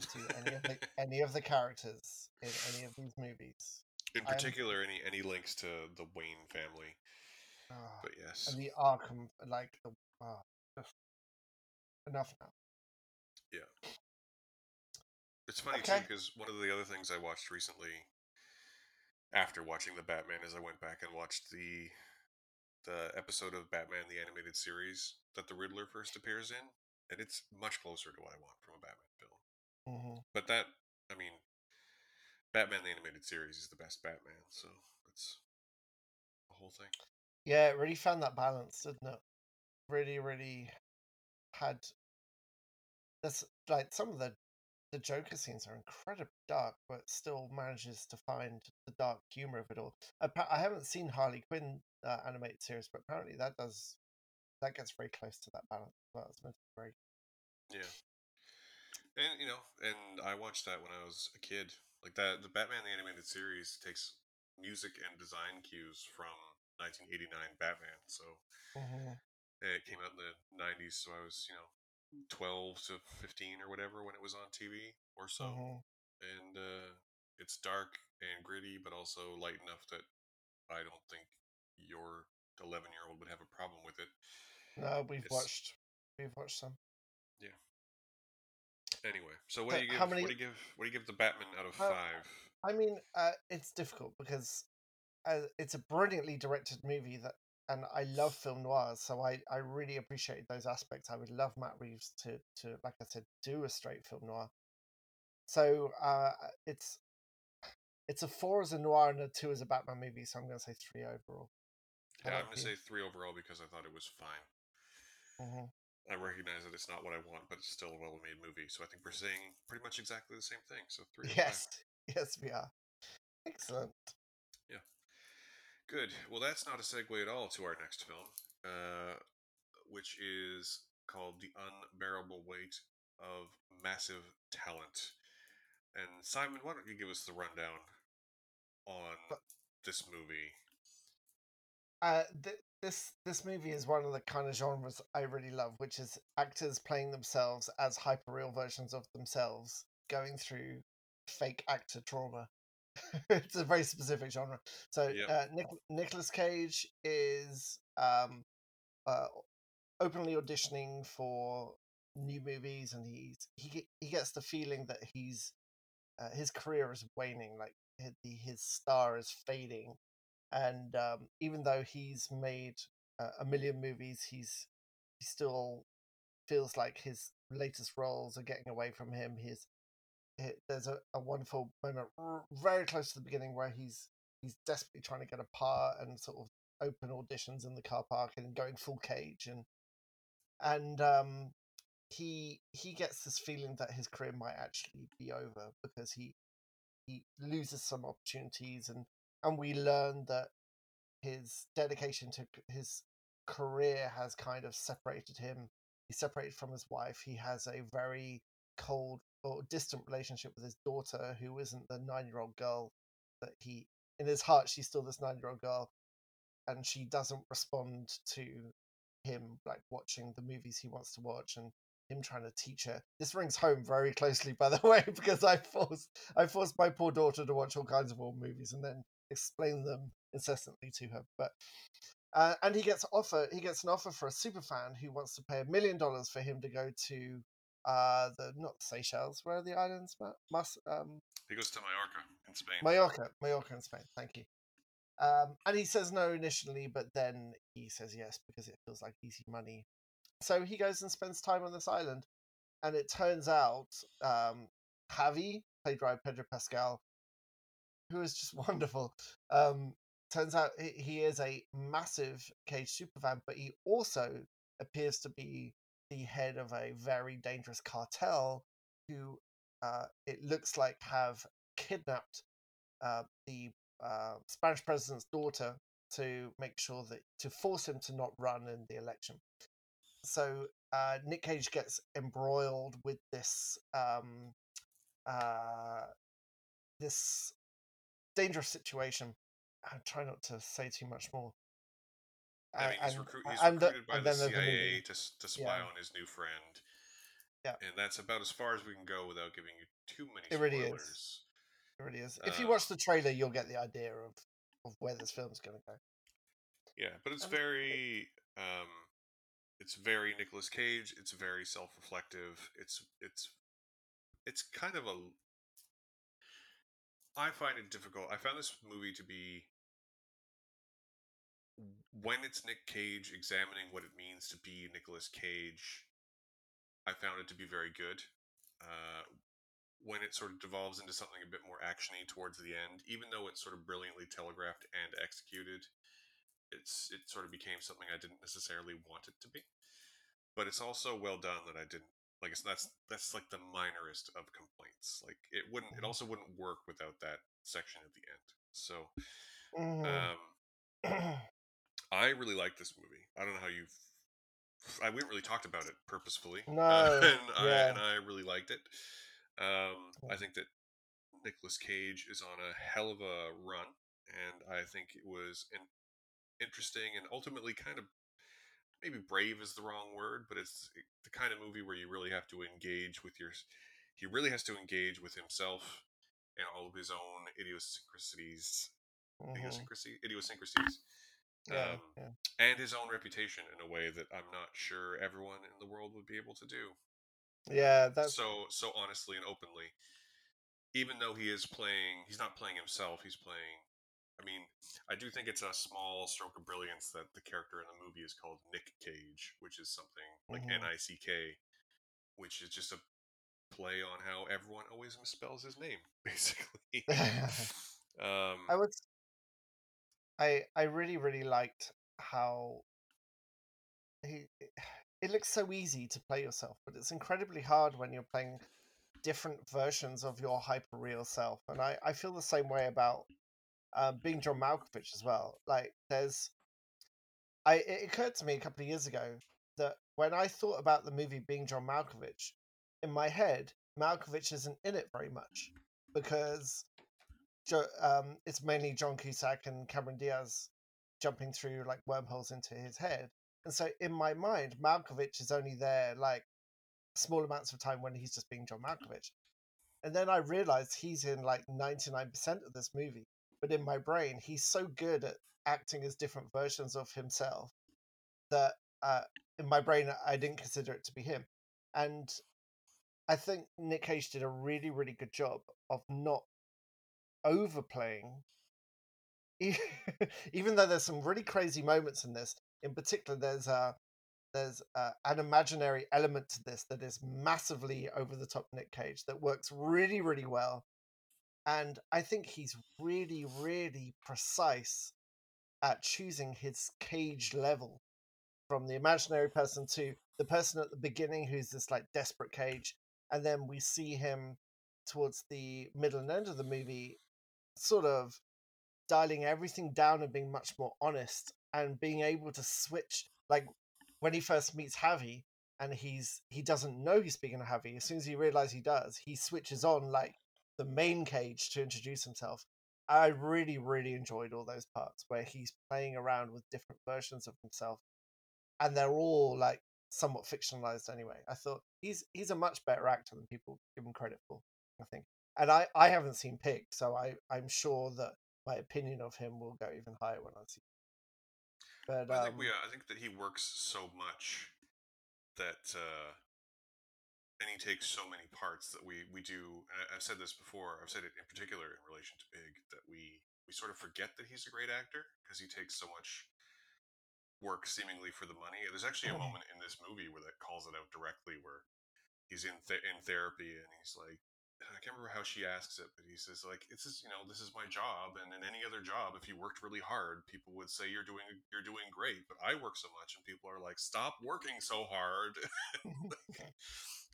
Speaker 2: to any of the any of the characters in any of these movies.
Speaker 1: In particular, any any links to the Wayne family. Uh, but yes,
Speaker 2: and the Arkham, like the uh, enough now.
Speaker 1: Yeah, it's funny okay. too because one of the other things I watched recently, after watching the Batman, is I went back and watched the the episode of Batman the animated series that the Riddler first appears in, and it's much closer to what I want from a Batman film.
Speaker 2: Mm-hmm.
Speaker 1: But that, I mean, Batman the animated series is the best Batman, so it's the whole thing.
Speaker 2: Yeah, it really found that balance, didn't it? Really, really had. That's like some of the the Joker scenes are incredibly dark, but still manages to find the dark humor of it all. I haven't seen Harley Quinn uh, animated series, but apparently that does that gets very close to that balance. Well, it's meant to be very.
Speaker 1: Yeah, and you know, and I watched that when I was a kid. Like that, the Batman the animated series takes music and design cues from 1989 Batman. So
Speaker 2: mm-hmm.
Speaker 1: it came out in the 90s. So I was, you know, 12 to 15 or whatever when it was on TV or so.
Speaker 2: Mm-hmm.
Speaker 1: And uh, it's dark and gritty, but also light enough that I don't think your 11 year old would have a problem with it.
Speaker 2: No, we've it's, watched. We've watched some.
Speaker 1: Yeah. Anyway, so what do you give? Many, what do you give? What do you give the Batman out of uh, five?
Speaker 2: I mean, uh, it's difficult because uh, it's a brilliantly directed movie that, and I love film noir, so I I really appreciated those aspects. I would love Matt Reeves to to like I said, do a straight film noir. So uh, it's it's a four as a noir and a two as a Batman movie. So I'm going to say three overall.
Speaker 1: Yeah, I'm going to say three overall because I thought it was fine.
Speaker 2: Mm-hmm.
Speaker 1: I recognize that it's not what I want, but it's still a well-made movie. So I think we're saying pretty much exactly the same thing. So three.
Speaker 2: Yes, yes, we are. Excellent.
Speaker 1: Yeah. Good. Well, that's not a segue at all to our next film, uh, which is called "The Unbearable Weight of Massive Talent." And Simon, why don't you give us the rundown on this movie?
Speaker 2: Uh, th- this this movie is one of the kind of genres I really love, which is actors playing themselves as hyperreal versions of themselves, going through fake actor trauma. it's a very specific genre. So yep. uh, Nic- Nicolas Cage is um, uh, openly auditioning for new movies, and he's he he gets the feeling that he's uh, his career is waning, like his, his star is fading, and um, even though he's made uh, a million movies, he's he still feels like his latest roles are getting away from him. His there's a, a wonderful moment very close to the beginning where he's he's desperately trying to get a part and sort of open auditions in the car park and going full cage and and um he he gets this feeling that his career might actually be over because he he loses some opportunities and and we learn that his dedication to his career has kind of separated him. He's separated from his wife. He has a very cold or distant relationship with his daughter, who isn't the nine year old girl that he, in his heart, she's still this nine year old girl. And she doesn't respond to him like watching the movies he wants to watch and him trying to teach her. This rings home very closely, by the way, because I forced I forced my poor daughter to watch all kinds of old movies and then explain them incessantly to her. But Uh, and he gets offer he gets an offer for a super fan who wants to pay a million dollars for him to go to uh the not Seychelles where are the islands Mas, um
Speaker 1: he goes to Mallorca in Spain.
Speaker 2: Mallorca Mallorca in Spain thank you. Um and he says no initially but then he says yes because it feels like easy money. So he goes and spends time on this island and it turns out um Javi played by Pedro Pascal who is just wonderful um turns out he is a massive Cage superfan, but he also appears to be the head of a very dangerous cartel who uh, it looks like have kidnapped uh, the uh, Spanish president's daughter to make sure that to force him to not run in the election. So uh, Nick Cage gets embroiled with this um, uh, this dangerous situation I try not to say too much more.
Speaker 1: I mean, he's, recru- he's and, recruited by the CIA to, to spy yeah. on his new friend.
Speaker 2: Yeah.
Speaker 1: And that's about as far as we can go without giving you too many
Speaker 2: it
Speaker 1: spoilers.
Speaker 2: Really is. It really is. If you watch uh the trailer, you'll get the idea of, of where this film's going to go.
Speaker 1: Yeah, but it's very um, it's very Nicolas Cage. It's very self-reflective. It's it's it's kind of a I find it difficult. I found this movie to be when it's Nick Cage examining what it means to be Nicolas Cage. I found it to be very good. Uh, when it sort of devolves into something a bit more actiony towards the end, even though it's sort of brilliantly telegraphed and executed, it's it sort of became something I didn't necessarily want it to be. But it's also well done that I didn't like It's that's that's like the minorest of complaints. Like it wouldn't it mm-hmm. also wouldn't work without that section at the end. So mm-hmm. um I really like this movie. I don't know how you I we haven't really talked about it purposefully.
Speaker 2: No, uh,
Speaker 1: and, yeah. I, and I really liked it. Um, I think that Nicolas Cage is on a hell of a run, and I think it was an interesting and ultimately kind of maybe brave is the wrong word, but it's the kind of movie where you really have to engage with your. He really has to engage with himself and all of his own idiosyncrasies, mm-hmm. idiosyncrasy, idiosyncrasies,
Speaker 2: yeah, um, yeah.
Speaker 1: and his own reputation in a way that I'm not sure everyone in the world would be able to do.
Speaker 2: Yeah, that's
Speaker 1: so so honestly and openly. Even though he is playing, he's not playing himself. He's playing I mean, I do think it's a small stroke of brilliance that the character in the movie is called Nick Cage, which is something like mm-hmm. N I C K, which is just a play on how everyone always misspells his name, basically. um,
Speaker 2: I would. I I really really liked how he. It looks so easy to play yourself, but it's incredibly hard when you're playing different versions of your hyper real self. And I, I feel the same way about uh, being John Malkovich as well. Like, there's, I it occurred to me a couple of years ago that when I thought about the movie being John Malkovich, in my head, Malkovich isn't in it very much because um, it's mainly John Cusack and Cameron Diaz jumping through like wormholes into his head. And so in my mind, Malkovich is only there like small amounts of time when he's just being John Malkovich. And then I realized he's in like 99% of this movie but in my brain, he's so good at acting as different versions of himself that uh, in my brain, I didn't consider it to be him. And I think Nick Cage did a really, really good job of not overplaying. Even though there's some really crazy moments in this, in particular, there's a there's uh, an imaginary element to this that is massively over the top Nick Cage that works really, really well and I think he's really, really precise at choosing his cage level from the imaginary person to the person at the beginning who's this like desperate cage. And then we see him towards the middle and end of the movie sort of dialing everything down and being much more honest and being able to switch like when he first meets Javi and he's he doesn't know he's speaking to Javi. As soon as he realizes he does, he switches on like the main cage to introduce himself. I really, really enjoyed all those parts where he's playing around with different versions of himself, and they're all like somewhat fictionalized anyway. I thought he's he's a much better actor than people give him credit for. I think, and I I haven't seen Pig, so I I'm sure that my opinion of him will go even higher when I see. Him. But
Speaker 1: I
Speaker 2: um,
Speaker 1: think we. Uh, I think that he works so much that, uh, and he takes so many parts that we we do. And I, I've said this before. I've said it in particular in relation to Pig that we we sort of forget that he's a great actor because he takes so much work seemingly for the money. There's actually a moment in this movie where that calls it out directly, where he's in th- in therapy and he's like, I can't remember how she asks it, but he says like, "It's just, you know, this is my job, and in any other job, if you worked really hard, people would say you're doing you're doing great. But I work so much, and people are like, stop working so hard."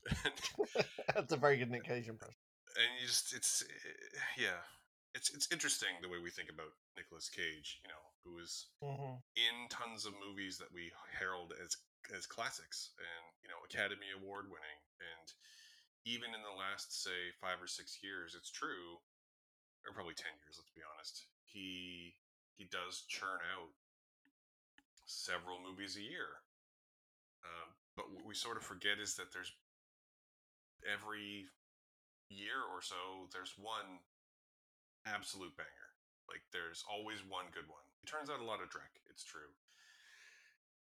Speaker 2: that's a very good Nick Cage impression.
Speaker 1: and you just it's eh, yeah, it's it's interesting the way we think about Nicolas Cage, you know, who is
Speaker 2: hmm
Speaker 1: in tons of movies that we herald as as classics and you know Academy Award winning and even in the last say five or six years it's true or probably 10 years let's be honest he he does churn out several movies a year. Um, but what we sort of forget is that there's every year or so there's one absolute banger. Like there's always one good one. He turns out a lot of dreck it's true.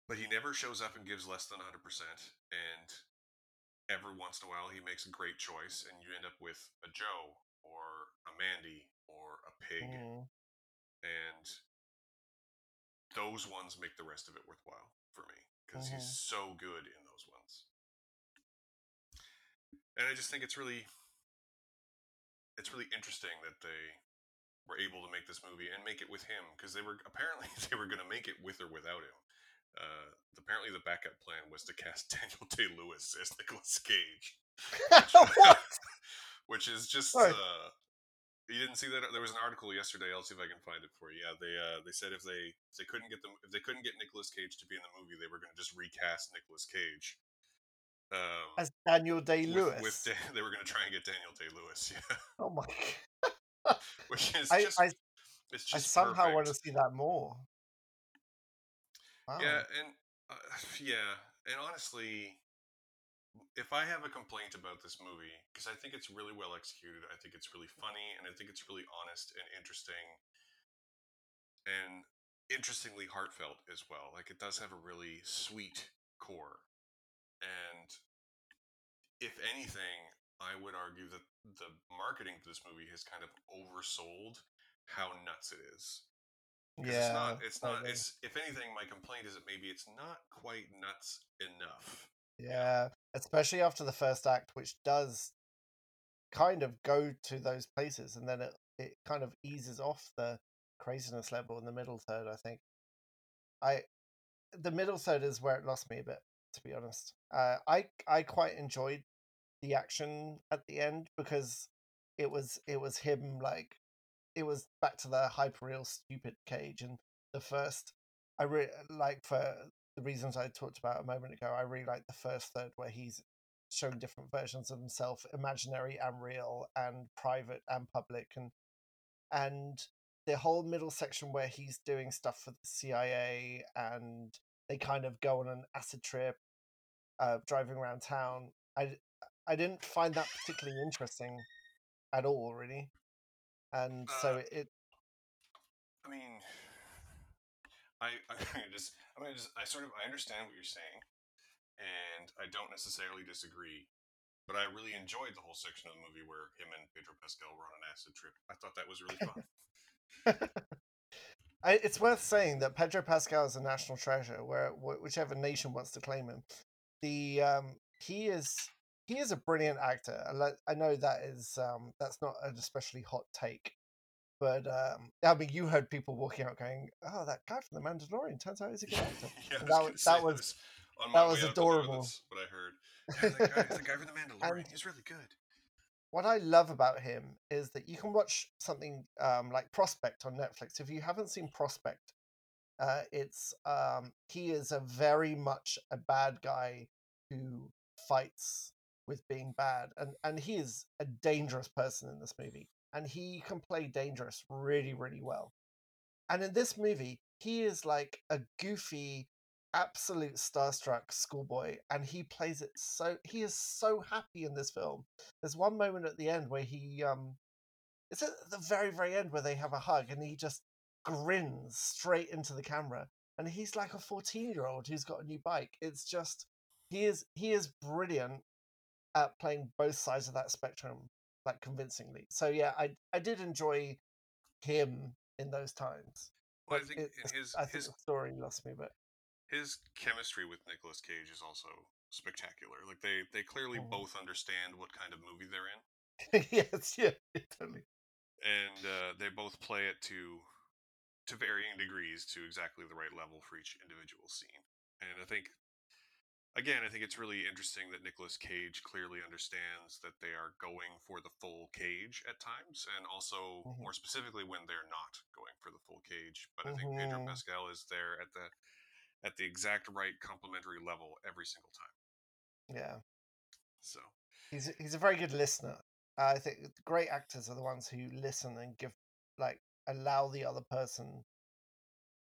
Speaker 1: But he never shows up and gives less than 100% and every once in a while he makes a great choice and you end up with a joe or a mandy or a pig
Speaker 2: Mm.
Speaker 1: and those ones make the rest of it worthwhile for me because he's
Speaker 2: Mhm.
Speaker 1: so good in those ones and i just think it's really it's really interesting that they were able to make this movie and make it with him because they were apparently they were going to make it with or without him uh, apparently the backup plan was to cast daniel day lewis as nicolas cage
Speaker 2: what?
Speaker 1: which is just uh you didn't see that there was an article yesterday i'll see if i can find it for you yeah they uh they said if they if they couldn't get them if they couldn't get Nicolas cage to be in the movie they were going to just recast Nicolas cage um
Speaker 2: As Daniel Day Lewis.
Speaker 1: with Dan- they were going to try and get daniel day lewis yeah
Speaker 2: oh my!
Speaker 1: which is
Speaker 2: I,
Speaker 1: just
Speaker 2: I
Speaker 1: it's
Speaker 2: I somehow want to see that more. Wow.
Speaker 1: yeah and uh, yeah and honestly if I have a complaint about this movie, because I think it's really well executed, I think it's really funny, and I think it's really honest and interesting, and interestingly heartfelt as well. Like it does have a really sweet core, and if anything, I would argue that the marketing for this movie has kind of oversold how nuts it is.
Speaker 2: Yeah.
Speaker 1: it's not. It's not. It's if anything, my complaint is that maybe it's not quite nuts enough.
Speaker 2: Yeah, especially after the first act, which does kind of go to those places, and then it it kind of eases off the craziness level in the middle third. I think. I the middle third is where it lost me a bit, to be honest. Uh, I I quite enjoyed the action at the end because it was it was him like it was back to the hyperreal stupid cage and the first I really like for the reasons I talked about a moment ago. I really like the first third where he's showing different versions of himself, imaginary and real, and private and public, and and the whole middle section where he's doing stuff for the CIA and they kind of go on an acid trip, uh, driving around town. I I didn't find that particularly interesting at all, really, and so
Speaker 1: Uh,
Speaker 2: it
Speaker 1: I mean, I I just I mean, I just I sort of I understand what you're saying, and I don't necessarily disagree. But I really enjoyed the whole section of the movie where him and Pedro Pascal were on an acid trip. I thought that was really fun.
Speaker 2: I, it's worth saying that Pedro Pascal is a national treasure, where wh- whichever nation wants to claim him. The um, he is he is a brilliant actor. I, I know that is um, that's not an especially hot take, but um, I mean you heard people walking out going, "Oh, that guy from The Mandalorian turns out he's a good actor."
Speaker 1: yeah, I
Speaker 2: And
Speaker 1: was
Speaker 2: that was- that was- that was
Speaker 1: way out the door,
Speaker 2: adorable.
Speaker 1: That's what I heard. Yeah, the guy, the guy from the Mandalorian.
Speaker 2: And-
Speaker 1: He's really good.
Speaker 2: what I love about him is that you can watch something um, like Prospect on Netflix. If you haven't seen Prospect, uh, it's um, he is a very much a bad guy who fights with being bad, and and he is a dangerous person in this movie, and he can play dangerous really really well. And in this movie, he is like a goofy, absolute starstruck schoolboy, and he plays it so. He is so happy in this film. There's one moment at the end where he um, it's at the very very end where they have a hug, and he just grins straight into the camera, and he's like a 14 year old who's got a new bike. It's just he is he is brilliant at playing both sides of that spectrum like convincingly. So yeah, I I did enjoy him in those times.
Speaker 1: Well, I think
Speaker 2: it,
Speaker 1: his
Speaker 2: I think
Speaker 1: his
Speaker 2: story lost me a bit.
Speaker 1: his chemistry with Nicolas Cage is also spectacular. Like they they clearly
Speaker 2: Mhm.
Speaker 1: both understand what kind of movie they're in,
Speaker 2: yes, yeah, totally.
Speaker 1: and uh, they both play it to to varying degrees to exactly the right level for each individual scene. And I think again, I think it's really interesting that Nicolas Cage clearly understands that they are going for the full cage at times, and also
Speaker 2: Mhm.
Speaker 1: more specifically when they're not going for the full cage. But I think Pedro
Speaker 2: Mhm.
Speaker 1: Pascal is there at the at the exact right complementary level every single time.
Speaker 2: Yeah,
Speaker 1: So
Speaker 2: he's he's a very good listener. I think great actors are the ones who listen and give like allow the other person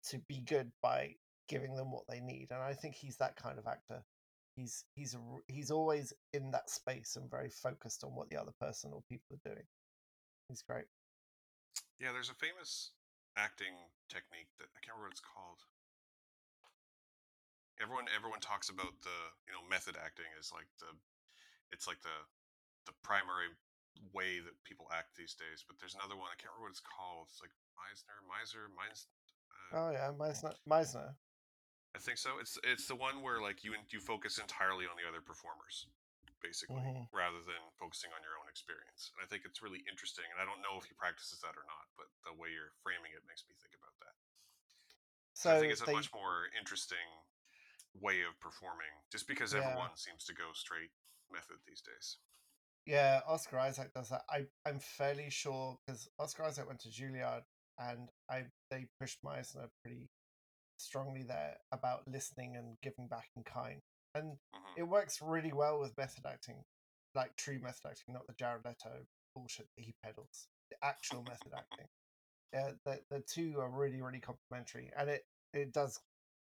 Speaker 2: to be good by giving them what they need, and I think he's that kind of actor. He's he's he's always in that space and very focused on what the other person or people are doing. He's great.
Speaker 1: yeah, there's a famous acting technique that I can't remember what it's called. Everyone everyone talks about the you know method acting is like the it's like the the primary way that people act these days. But there's another one I can't remember what it's called. It's like Meisner, Meiser, Meisner. Uh,
Speaker 2: Oh yeah, Meisner. Meisner.
Speaker 1: I think so. It's it's the one where like you you focus entirely on the other performers, basically,
Speaker 2: Mhm.
Speaker 1: rather than focusing on your own experience. And I think it's really interesting. And I don't know if he practices that or not, but the way you're framing it makes me think about that.
Speaker 2: So
Speaker 1: I think it's a
Speaker 2: they
Speaker 1: much more interesting way of performing, just because
Speaker 2: Yeah.
Speaker 1: everyone seems to go straight method these days.
Speaker 2: Yeah, Oscar Isaac does that. I I'm fairly sure because Oscar Isaac went to Juilliard, and I they pushed Meisner pretty strongly there about listening and giving back in kind, and
Speaker 1: hmm
Speaker 2: it works really well with method acting, like true method acting, not the Jared Leto bullshit that he peddles. The actual method acting. Yeah, the the two are really really complementary, and it it does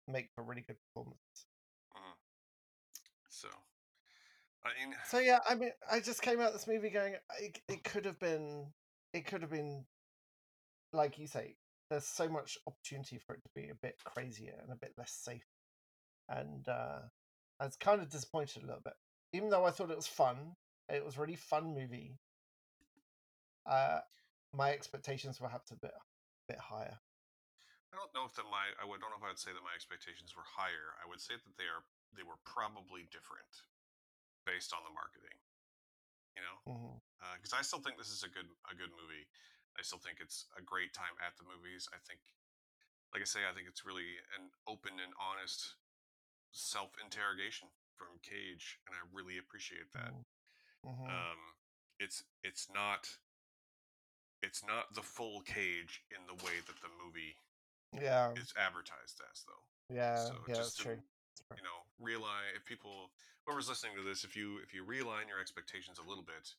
Speaker 2: make for really good performance.
Speaker 1: hmm So, I mean,
Speaker 2: So yeah, I mean, I just came out this movie going, it, it could have been, it could have been, like you say, there's so much opportunity for it to be a bit crazier and a bit less safe, and uh, I was kind of disappointed a little bit, even though I thought it was fun. It was a really fun movie. Uh, my expectations were perhaps a bit, bit higher.
Speaker 1: I don't know if that my I would don't know if I would say that my expectations were higher. I would say that they are they were probably different based on the marketing. You know, because I still think this is a good a good movie. I still think it's a great time at the movies. I think, like I say, I think it's really an open and honest self interrogation from Cage, and I really appreciate that.
Speaker 2: hmm
Speaker 1: Um, it's it's not it's not the full Cage in the way that the movie
Speaker 2: yeah,
Speaker 1: is advertised as, though.
Speaker 2: yeah,
Speaker 1: so
Speaker 2: yeah,
Speaker 1: just
Speaker 2: that's
Speaker 1: to
Speaker 2: true. True.
Speaker 1: you know realign if people whoever's listening to this if you if you realign your expectations a little bit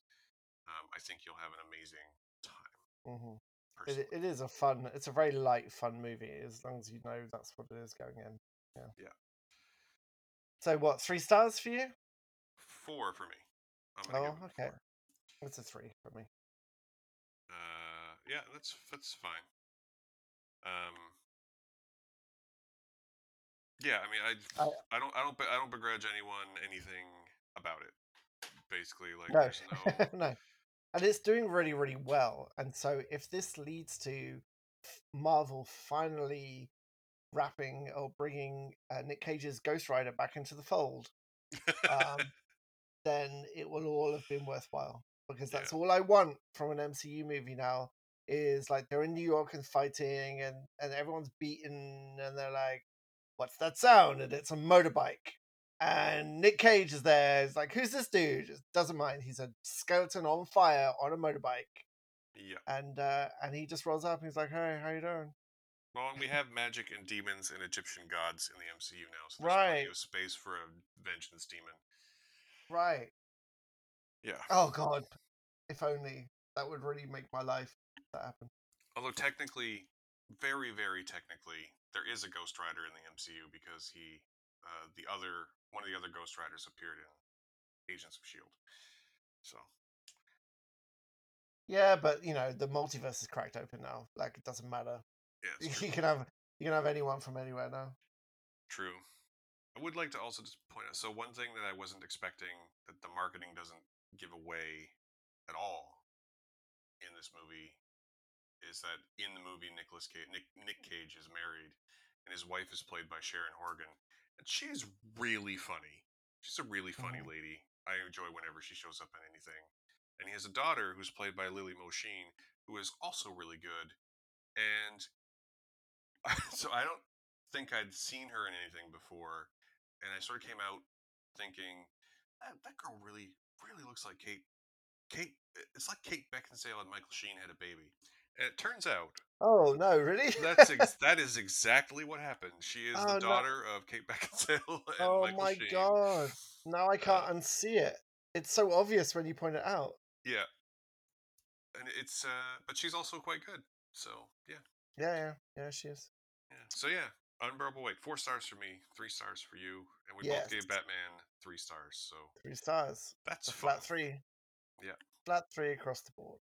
Speaker 1: um, i think you'll have an amazing time
Speaker 2: hmm It, it is a fun. It's a very light, fun movie. As long as you know that's what it is going in. Yeah.
Speaker 1: Yeah.
Speaker 2: So what? Three stars for you?
Speaker 1: four for me
Speaker 2: Oh, okay.
Speaker 1: four.
Speaker 2: It's a three for me.
Speaker 1: uh yeah that's that's fine um yeah i mean i
Speaker 2: I-
Speaker 1: i don't i don't i don't begrudge anyone anything about it basically like
Speaker 2: No,
Speaker 1: there's no
Speaker 2: no. And it's doing really, really well. And so if this leads to Marvel finally wrapping or bringing uh, Nick Cage's Ghost Rider back into the fold, um, then it will all have been worthwhile because
Speaker 1: Yeah.
Speaker 2: that's all I want from an MCU movie now is like they're in New York and fighting and and everyone's beaten and they're like what's that sound and it's a motorbike and Nick Cage is there it's like who's this dude? Just doesn't mind he's a skeleton on fire on a motorbike.
Speaker 1: Yeah.
Speaker 2: And uh and he just rolls up and he's like hey how you doing?
Speaker 1: Well and we have magic and demons and egyptian gods in the mcu now so there's plenty
Speaker 2: Right.
Speaker 1: of space for a vengeance demon.
Speaker 2: Right.
Speaker 1: Yeah.
Speaker 2: Oh god if only that would really make my life that happen.
Speaker 1: Although technically, very very technically, there is a Ghost Rider in the MCU because he, uh, the other one of the other Ghost Riders appeared in Agents of Shield. So
Speaker 2: Yeah, but you know the multiverse is cracked open now. Like it doesn't matter.
Speaker 1: yeah.
Speaker 2: You can have You can have anyone from anywhere now.
Speaker 1: True. I would like to also just point out. So one thing that I wasn't expecting that the marketing doesn't give away at all in this movie is that in the movie Nicolas Cage, Nick, Nick Cage is married, and his wife is played by Sharon Horgan, and she is really funny. She's a really funny
Speaker 2: Mhm.
Speaker 1: lady. I enjoy whenever she shows up in anything. And he has a daughter who's played by Lily Mo Sheen, who is also really good. And so I don't think I'd seen her in anything before, and I sort of came out thinking that, that girl really, really looks like Kate. Kate, it's like Kate Beckinsale and Michael Sheen had a baby. It turns out
Speaker 2: Oh no, really?
Speaker 1: that's ex- that is exactly what happened. She is
Speaker 2: Oh,
Speaker 1: the
Speaker 2: no.
Speaker 1: daughter of Kate Beckinsale and
Speaker 2: oh
Speaker 1: Michael
Speaker 2: my
Speaker 1: Sheen.
Speaker 2: god! Now I can't
Speaker 1: Uh,
Speaker 2: unsee it. It's so obvious when you point it out.
Speaker 1: Yeah, and it's uh, but she's also quite good. So yeah,
Speaker 2: Yeah, yeah, yeah. She is.
Speaker 1: yeah. So yeah, unbearable weight. Four stars for me, three stars for you, and we both gave Batman three stars. So
Speaker 2: Three stars.
Speaker 1: that's
Speaker 2: flat three.
Speaker 1: Yeah.
Speaker 2: Flat three across the board.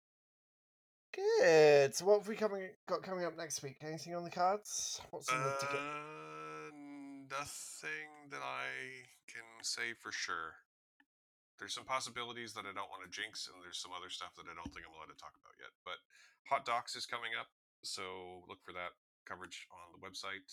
Speaker 2: Good. So what have we coming got coming up next week? Anything on the cards? What's on the ticket?
Speaker 1: Uh, nothing that I can say for sure. There's some possibilities that I don't want to jinx, and there's some other stuff that I don't think I'm allowed to talk about yet. But Hot Docs is coming up, so look for that coverage on the website.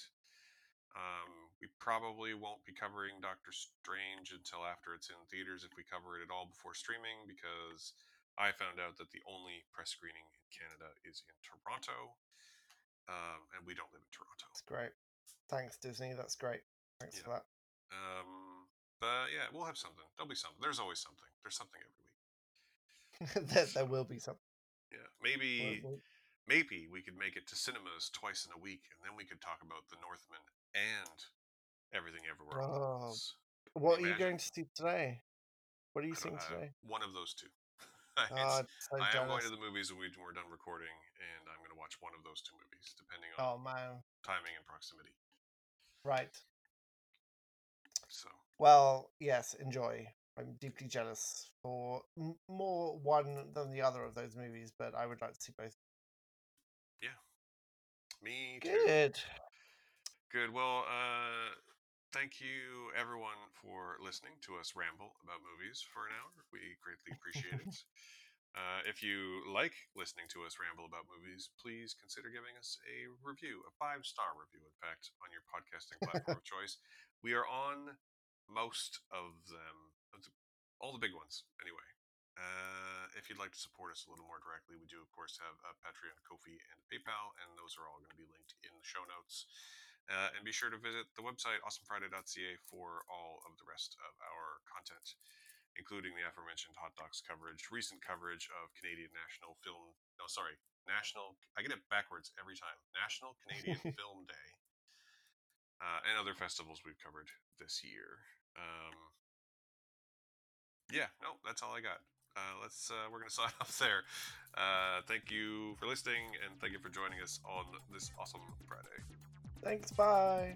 Speaker 1: Um, we probably won't be covering Doctor Strange until after it's in theaters, if we cover it at all before streaming, because I found out that the only press screening in Canada is in Toronto, um, and we don't live in Toronto.
Speaker 2: That's great. Thanks, Disney. That's great. Thanks for that.
Speaker 1: Um, but yeah, we'll have something. There'll be something. There's always something. There's something every week.
Speaker 2: there, there will be something.
Speaker 1: Yeah, maybe maybe we could make it to cinemas twice in a week, and then we could talk about The Northman and everything everywhere
Speaker 2: Oh. What are you going to see today? What are you seeing today?
Speaker 1: one of those two.
Speaker 2: So
Speaker 1: I am going to the movies when we- we're done recording, and I'm going to watch one of those two movies, depending on
Speaker 2: Oh man.
Speaker 1: timing and proximity.
Speaker 2: Right.
Speaker 1: So
Speaker 2: Well, yes, enjoy. I'm deeply jealous for m- more one than the other of those movies, but I would like to see both. Yeah.
Speaker 1: Me too.
Speaker 2: Good.
Speaker 1: Good. Well, uh, thank you everyone for listening to us ramble about movies for an hour. We greatly appreciate it. Uh, if you like listening to us ramble about movies, please consider giving us a review, a five star review, in fact, on your podcasting platform of choice. We are on most of them, all the big ones, anyway. Uh, if you'd like to support us a little more directly, we do, of course, have a Patreon, Ko-Fi, and PayPal, and those are all going to be linked in the show notes. Uh, and be sure to visit the website, awesomefriday.ca, for all of the rest of our content, including the aforementioned Hot Docs coverage, recent coverage of Canadian National Film. No, sorry, National. I get it backwards every time. National Canadian Film Day, uh, and other festivals we've covered this year. Um, yeah, no, that's all I got. Uh, let's. Uh, we're gonna sign off there. Uh, thank you for listening, and thank you for joining us on this awesome Friday.
Speaker 2: Thanks. Bye.